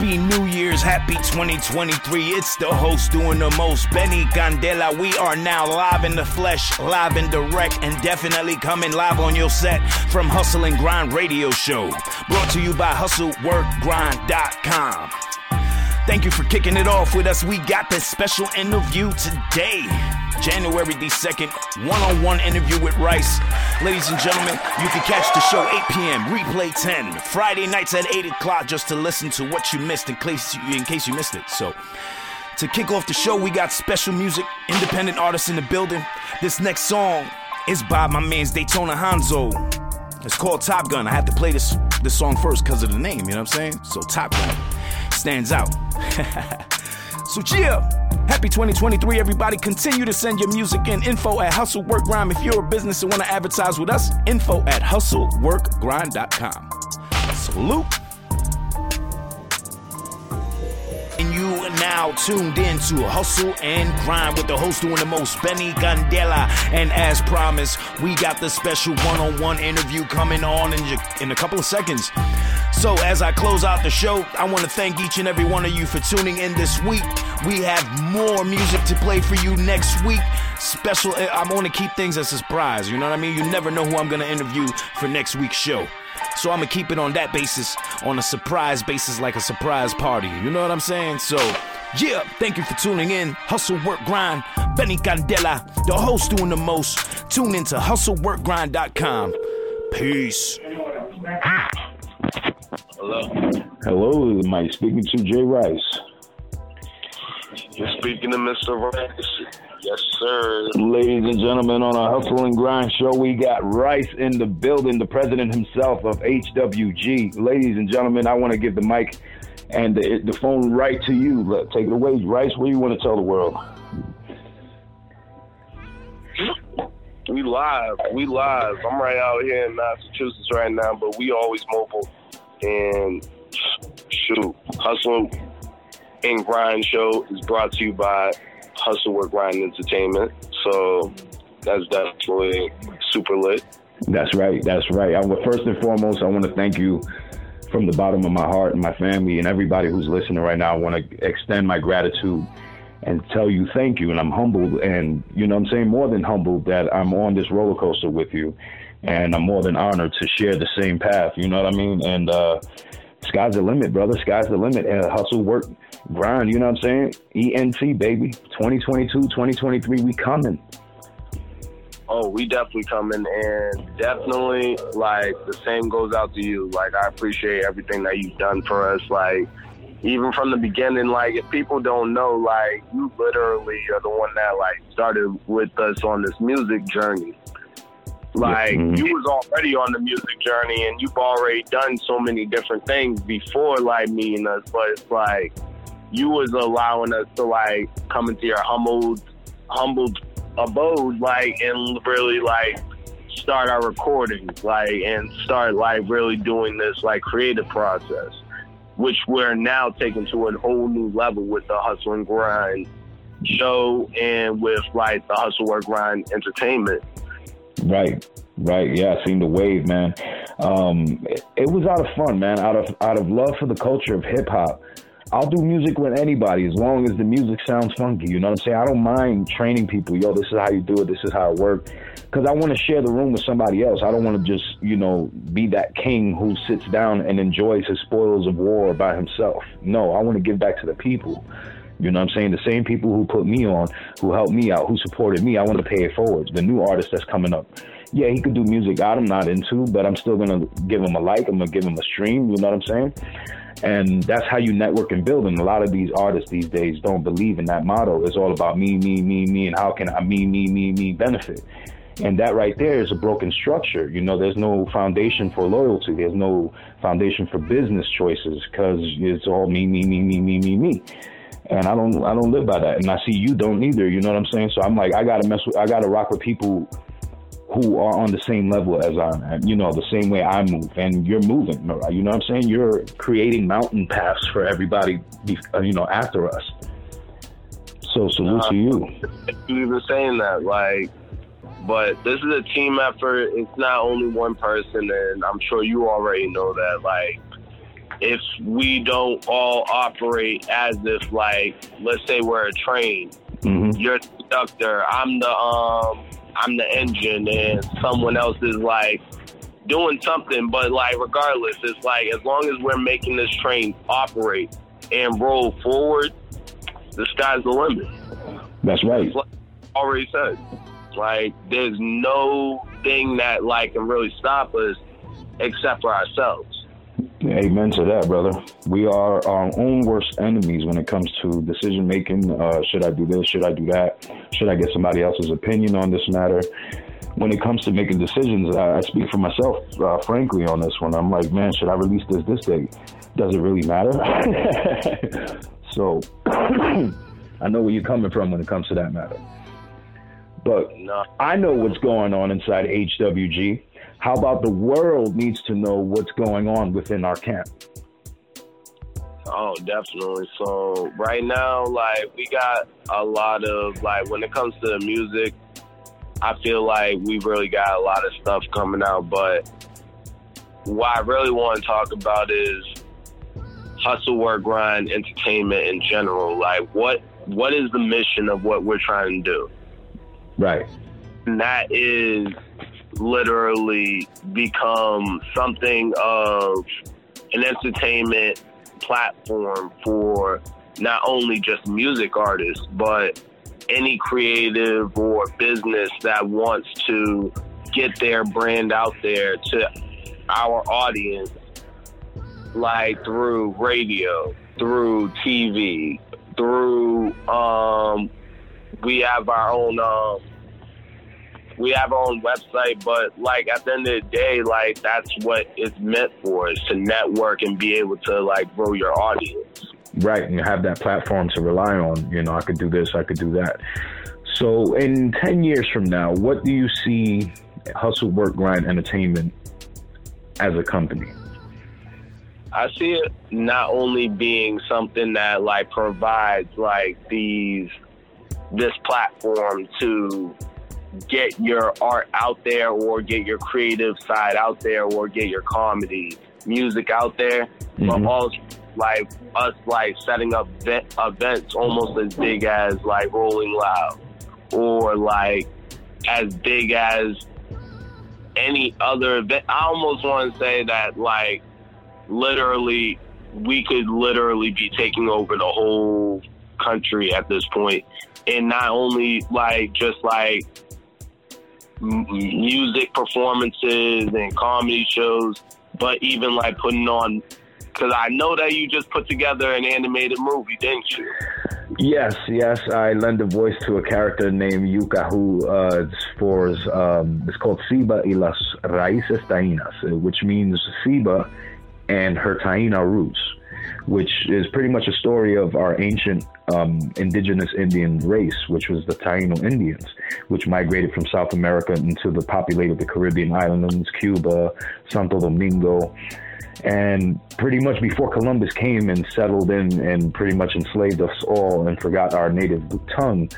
Happy New Year's, happy 2023. It's the host doing the most, Benny Candela. We are now live in the flesh, live and direct, and definitely coming live on your set from Hustle and Grind Radio Show. Brought to you by HustleWorkGrind.com. Thank you for kicking it off with us. We got this special interview today. January the 2nd, one on one interview with Rice. Ladies and gentlemen, you can catch the show 8 p.m., replay 10, Friday nights at 8 o'clock just to listen to what you missed in case you, in case you missed it. So, to kick off the show, we got special music, independent artists in the building. This next song is by my man's Daytona Hanzo. It's called Top Gun. I have to play this this song first because of the name, you know what I'm saying? So Top Gun stands out. so yeah, happy 2023, everybody. Continue to send your music in. Info at Hustle Work Grind. If you're a business and want to advertise with us, info at hustleworkgrind.com. Salute. And you are now tuned in to Hustle and Grind with the host doing the most, Benny Candela. And as promised, we got the special one on one interview coming on in, in a couple of seconds. So, as I close out the show, I want to thank each and every one of you for tuning in this week. We have more music to play for you next week. Special, eh, I'm going to keep things as a surprise. You know what I mean? You never know who I'm going to interview for next week's show. So I'm gonna keep it on that basis, on a surprise basis, like a surprise party. You know what I'm saying? So, yeah, thank you for tuning in. Hustle, work, grind. Benny Candela, the host doing the most. Tune into hustleworkgrind.com. Peace. Hello. Hello, am I speaking to Jay Rice? You're speaking to Mr. Rice. Yes, sir. Ladies and gentlemen, on our Hustle and Grind show, we got Rice in the building, the president himself of HWG. Ladies and gentlemen, I want to give the mic and the, the phone right to you. Let- Take it away, Rice. What do you want to tell the world? We live. We live. I'm right out here in Massachusetts right now, but we always mobile. And shoot, Hustle and Grind show is brought to you by Hustle Work Grind Entertainment. So that's definitely super lit. That's right. That's right. I first and foremost, I want to thank you from the bottom of my heart and my family and everybody who's listening right now. I want to extend my gratitude and tell you thank you. And I'm humbled and, you know I'm saying, more than humbled that I'm on this roller coaster with you. And I'm more than honored to share the same path. You know what I mean? And, uh, sky's the limit, brother. Sky's the limit. And hustle, work, grind. You know what I'm saying? ENT, baby. 2022, 2023, we coming. Oh, we definitely coming and definitely like the same goes out to you. Like I appreciate everything that you've done for us. Like even from the beginning, like if people don't know, like you literally are the one that like started with us on this music journey. Like Mhm. you was already on the music journey and you've already done so many different things before like meeting us, but it's like you was allowing us to like come into your humbled humbled abode like and really like start our recordings like and start like really doing this like creative process which we're now taking to a whole new level with the hustle and grind show and with like the hustle work grind entertainment Right, right. Yeah, I seen the wave, man. Um, it, it was out of fun, man. Out of out of love for the culture of hip hop. I'll do music with anybody as long as the music sounds funky. You know what I'm saying? I don't mind training people. Yo, this is how you do it. This is how it works. Because I want to share the room with somebody else. I don't want to just, you know, be that king who sits down and enjoys his spoils of war by himself. No, I want to give back to the people. You know what I'm saying? The same people who put me on, who helped me out, who supported me, I want to pay it forward. The new artist that's coming up. Yeah, he could do music I'm not into, but I'm still going to give him a like. I'm going to give him a stream. You know what I'm saying? And that's how you network and build. And a lot of these artists these days don't believe in that motto. It's all about me, me, me, me, and how can I me, me, me, me benefit. And that right there is a broken structure. You know, there's no foundation for loyalty. There's no foundation for business choices because it's all me, me, me, me, me, me, me and I don't I don't live by that. And I see you don't either. You know what I'm saying? So I'm like I gotta mess with I gotta rock with people who are on the same level as I'm at, you know, the same way I move. And you're moving, you know what I'm saying? You're creating mountain paths for everybody, uh, you know, after us. So salute to you. you even saying that like but this is a team effort it's not only one person and i'm sure you already know that like if we don't all operate as if like let's say we're a train. Hmm you're the conductor i'm the um i'm the engine and someone else is like doing something. But like regardless it's like as long as we're making this train operate and roll forward the sky's the limit. That's right. Like already said like there's no thing that like can really stop us except for ourselves Amen to that, brother. We are our own worst enemies when it comes to decision making. Uh, should I do this? Should I do that? Should I get somebody else's opinion on this matter? When it comes to making decisions, I, I speak for myself, uh, frankly, on this one. I'm like, man, should I release this this day? Does it really matter? so I know where you're coming from when it comes to that matter. But I know what's going on inside HWG. How about the world needs to know what's going on within our camp? Oh, definitely. So right now, like we got a lot of like when it comes to the music, I feel like we really got a lot of stuff coming out. But what I really want to talk about is hustle, work, grind, entertainment in general. Like what what is the mission of what we're trying to do? Right. And that is literally become something of an entertainment platform for not only just music artists, but any creative or business that wants to get their brand out there to our audience, like through radio, through TV, through um, we have our own um, we have our own website, but like at the end of the day, like that's what it's meant for is to network and be able to like grow your audience. Right. And have that platform to rely on. You know, I could do this, I could do that. So in 10 years from now, what do you see Hustle, Work, Grind Entertainment as a company? I see it not only being something that like provides like these this platform to get your art out there or get your creative side out there or get your comedy music out there, but Mhm. also like us like setting up ve- events almost as big as like Rolling Loud or like as big as any other event. I almost want to say that like literally we could literally be taking over the whole country at this point and not only like just like music performances and comedy shows but even like putting on because i know that you just put together an animated movie didn't you Yes, yes. I lend a voice to a character named Yuka who uh, for um, it's called Siba y las raíces taínas, which means Siba and her Taína roots, which is pretty much a story of our ancient um, indigenous Indian race, which was the Taino Indians, which migrated from South America into the populated the Caribbean islands, Cuba, Santo Domingo. And pretty much before Columbus came and settled in and pretty much enslaved us all and forgot our native tongue,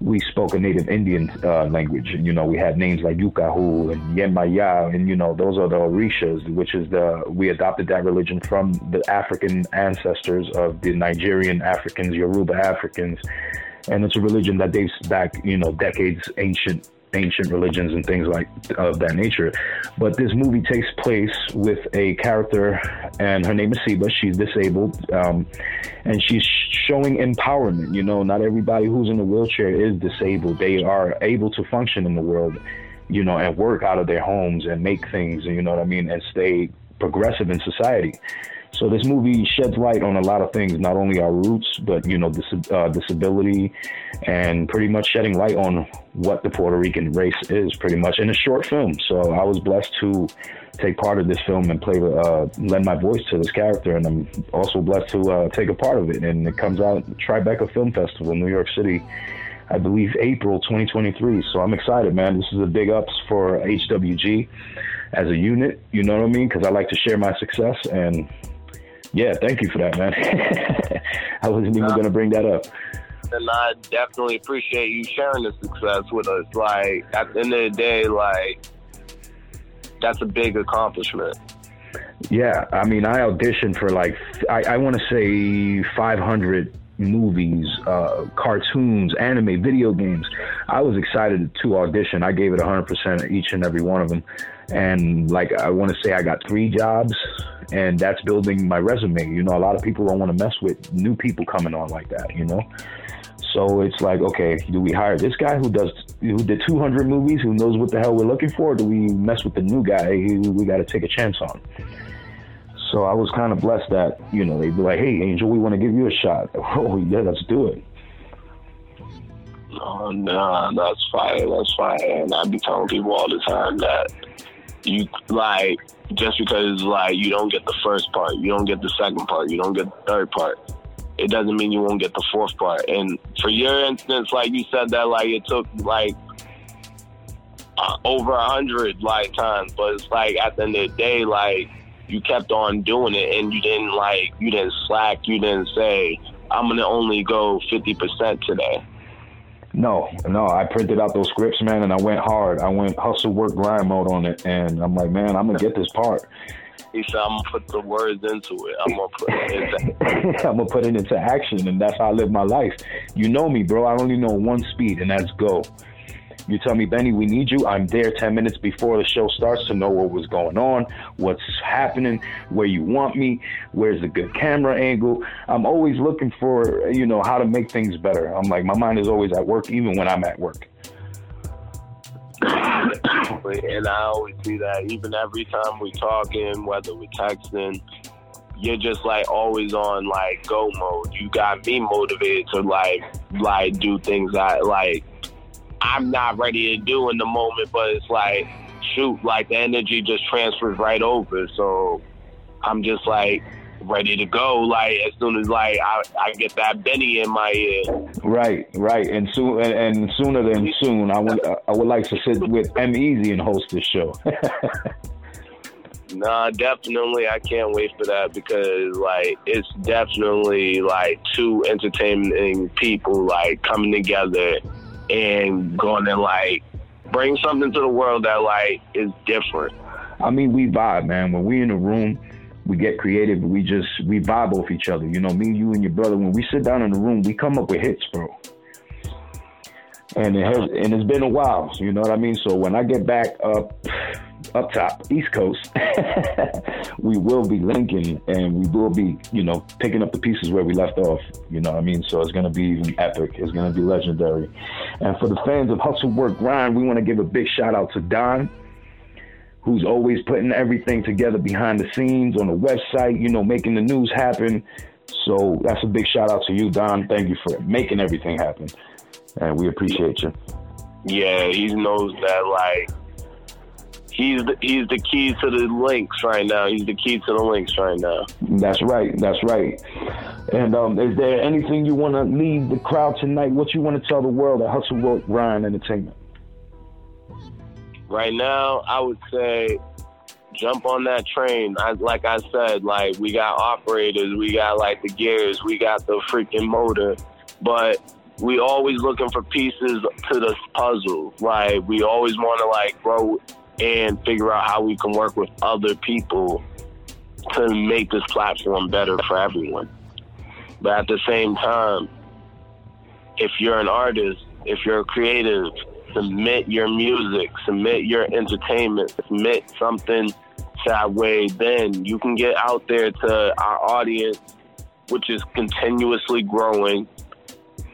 we spoke a native Indian uh, language. And, you know, we had names like Yukahu and Yemaya, and, you know, those are the Orishas, which is the, we adopted that religion from the African ancestors of the Nigerian Africans, Yoruba Africans. And it's a religion that dates back, you know, decades ancient ancient religions and things like of that nature. But this movie takes place with a character, and her name is Siba. She's disabled, um, and she's showing empowerment. You know, not everybody who's in a wheelchair is disabled. They are able to function in the world, you know, and work out of their homes and make things. You know what I mean, and stay progressive in society. So this movie sheds light on a lot of things, not only our roots, but you know, dis- uh, disability, and pretty much shedding light on what the Puerto Rican race is, pretty much in a short film. So I was blessed to take part of this film and play, uh, lend my voice to this character, and I'm also blessed to uh, take a part of it. And it comes out at Tribeca Film Festival, New York City. I believe April 2023. So I'm excited, man. This is a big ups for HWG as a unit. You know what I mean? Because I like to share my success and yeah, thank you for that, man. I wasn't even going to bring that up. and I definitely appreciate you sharing the success with us. Like at the end of the day, like that's a big accomplishment. Yeah, I mean, I auditioned for like I, I want to say 500 movies, uh, cartoons, anime, video games. I was excited to audition. I gave it 100% each and every one of them. And like, I want to say I got three jobs, and that's building my resume. You know, a lot of people don't want to mess with new people coming on like that, you know? So it's like, okay, do we hire this guy who does who did 200 movies, who knows what the hell we're looking for? do we mess with the new guy who we got to take a chance on? So I was kind of blessed that you know they'd be like, "Hey, Angel, we want to give you a shot." Oh yeah, let's do it. Oh no, that's fine. That's fine. And I be telling people all the time that you like just because like you don't get the first part, you don't get the second part, you don't get the third part. It doesn't mean you won't get the fourth part. And for your instance, like you said that like it took like uh, over a hundred like times, but it's like at the end of the day, like you kept on doing it and you didn't like you didn't slack you didn't say i'm gonna only go 50% today. No no i printed out those scripts man and i went hard. I went hustle work grind mode on it and i'm like man i'm gonna get this part. He said i'm gonna put the words into it. I'm gonna put it into i'm gonna put it into action and that's how i live my life. You know me bro. I only know one speed and that's go you tell me, Benny, we need you. I'm there 10 minutes before the show starts to know what was going on, what's happening, where you want me, where's the good camera angle. I'm always looking for, you know, how to make things better. I'm like, my mind is always at work, even when I'm at work. and I always see that even every time we're talking, whether we're texting, you're just like always on like go mode. You got me motivated to like like do things I like I'm not ready to do in the moment, but it's like, shoot, like the energy just transfers right over. So I'm just like ready to go. Like as soon as like I, I get that Benny in my ear. Right, right, and soon and, and sooner than soon, I would I would like to sit with M Easy and host this show. Nah, definitely. I can't wait for that because like it's definitely like two entertaining people like coming together and going to like bring something to the world that like is different. I mean, we vibe, man. When we in the room, we get creative. We just we vibe off each other. You know, me, you, and your brother. When we sit down in the room, we come up with hits, bro. And it has, and it's been a while. You know what I mean? So when I get back up up top, East Coast, we will be linking and we will be, you know, picking up the pieces where we left off. You know what I mean? So it's going to be even epic. It's going to be legendary. And for the fans of Hustle Work Grind, we want to give a big shout out to Don, who's always putting everything together behind the scenes on the website, you know, making the news happen. So that's a big shout out to you, Don. Thank you for making everything happen. And we appreciate you. Yeah, he knows that, like, he's the, he's the key to the links right now. He's the key to the links right now. That's right. That's right. And um, is there anything you want to leave the crowd tonight? What you want to tell the world at Hustle Work Grind Entertainment? Right now, I would say jump on that train. I, like I said, like we got operators, we got like the gears, we got the freaking motor, but we always looking for pieces to the puzzle. Like we always want to like grow and figure out how we can work with other people to make this platform better for everyone. But at the same time, if you're an artist, if you're a creative, submit your music, submit your entertainment, submit something that way, then you can get out there to our audience, which is continuously growing.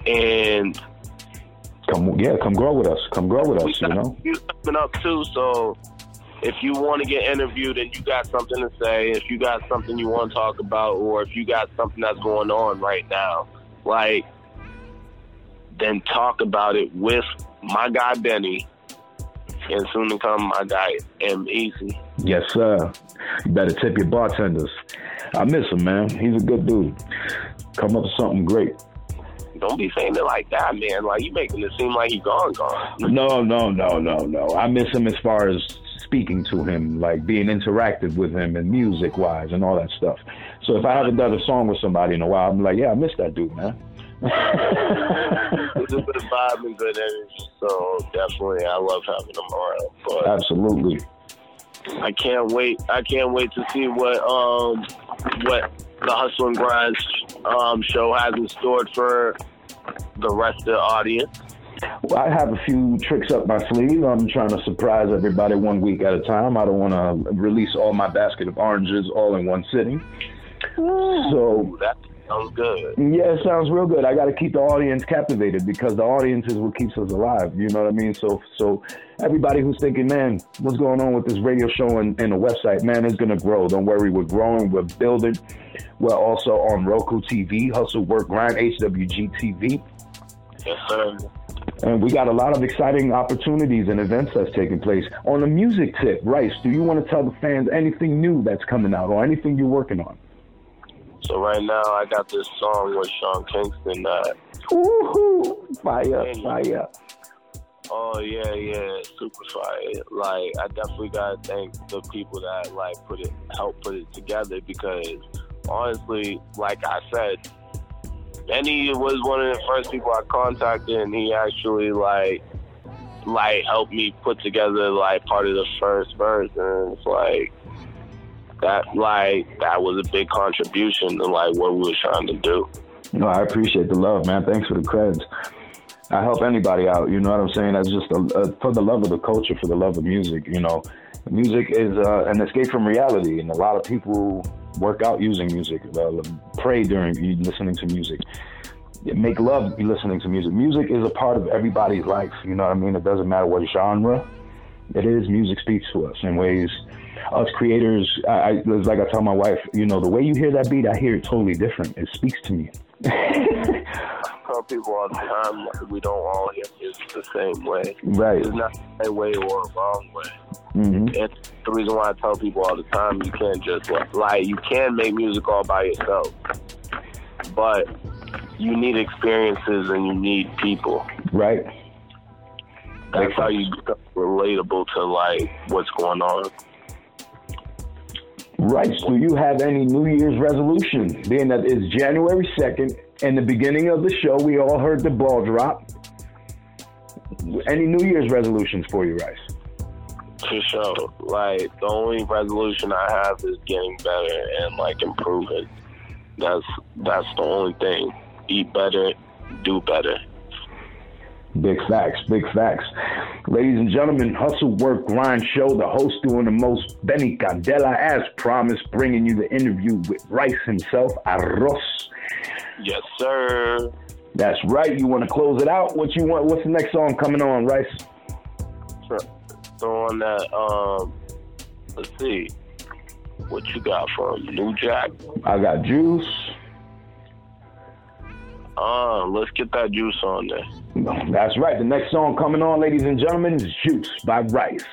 And come yeah, come grow with us. Come grow with us. You know, you coming up too. So if you want to get interviewed and you got something to say, if you got something you want to talk about, or if you got something that's going on right now, like then talk about it with my guy Benny, and soon to come my guy M Easy. Yes, sir. You better tip your bartenders. I miss him, man. He's a good dude. Come up with something great. Don't be saying it like that, man. Like you making it seem like he gone, gone. No, no, no, no, no. I miss him as far as speaking to him, like being interactive with him and music wise and all that stuff. So if I haven't done a song with somebody in a while, I'm like, yeah, I miss that dude, man. it's a good vibe and good energy. So definitely, I love having him around. But Absolutely. I can't wait. I can't wait to see what um what the Hustle and Grind um, show has in store for the rest of the audience. Well, I have a few tricks up my sleeve. I'm trying to surprise everybody one week at a time. I don't want to release all my basket of oranges all in one sitting. So that sounds good. Yeah, it sounds real good. I got to keep the audience captivated because the audience is what keeps us alive. You know what I mean? So, so everybody who's thinking, man, what's going on with this radio show and, and the website? Man, it's gonna grow. Don't worry, we're growing. We're building. We're also on Roku TV, Hustle Work Grind, HWG TV. Yes, sir. And we got a lot of exciting opportunities and events that's taking place. On the music tip, Rice, do you want to tell the fans anything new that's coming out or anything you're working on? So right now I got this song with Sean Kingston uh, that Ooh, fire, fire. Oh yeah, yeah, super fire. Like I definitely gotta thank the people that like put it help put it together because honestly, like I said, Benny was one of the first people I contacted and he actually like like helped me put together like part of the first verse and it's like that like that was a big contribution to like what we were trying to do. No, I appreciate the love, man. Thanks for the creds. I help anybody out. You know what I'm saying? That's just a, a, for the love of the culture, for the love of music. You know, music is uh, an escape from reality, and a lot of people work out using music, uh, pray during listening to music, make love listening to music. Music is a part of everybody's life. You know what I mean? It doesn't matter what genre it is. Music speaks to us in ways. Us creators, I, I like I tell my wife, you know, the way you hear that beat, I hear it totally different. It speaks to me. tell people all the time like, we don't all hear music the same way. Right. It's not a way or a wrong way. Mm-hmm. And the reason why I tell people all the time you can't just like you can make music all by yourself, but you need experiences and you need people. Right. That's how you become relatable to like what's going on. Right. Do you have any New Year's resolution? Being that it's January 2nd, and the beginning of the show, we all heard the ball drop. Any New Year's resolutions for you, Rice? For sure. Like, the only resolution I have is getting better and, like, improving. That's, that's the only thing. Eat better, do better. Big facts, big facts. Ladies and gentlemen, Hustle Work Grind Show, the host doing the most, Benny Candela, as promised, bringing you the interview with Rice himself, Arroz. Yes, sir. That's right. You want to close it out? What you want? What's the next song coming on, Rice? So on that, um, let's see. What you got from New Jack? I got Juice. Uh, let's get that juice on there. That's right. The next song coming on, ladies and gentlemen, is Juice by Rice.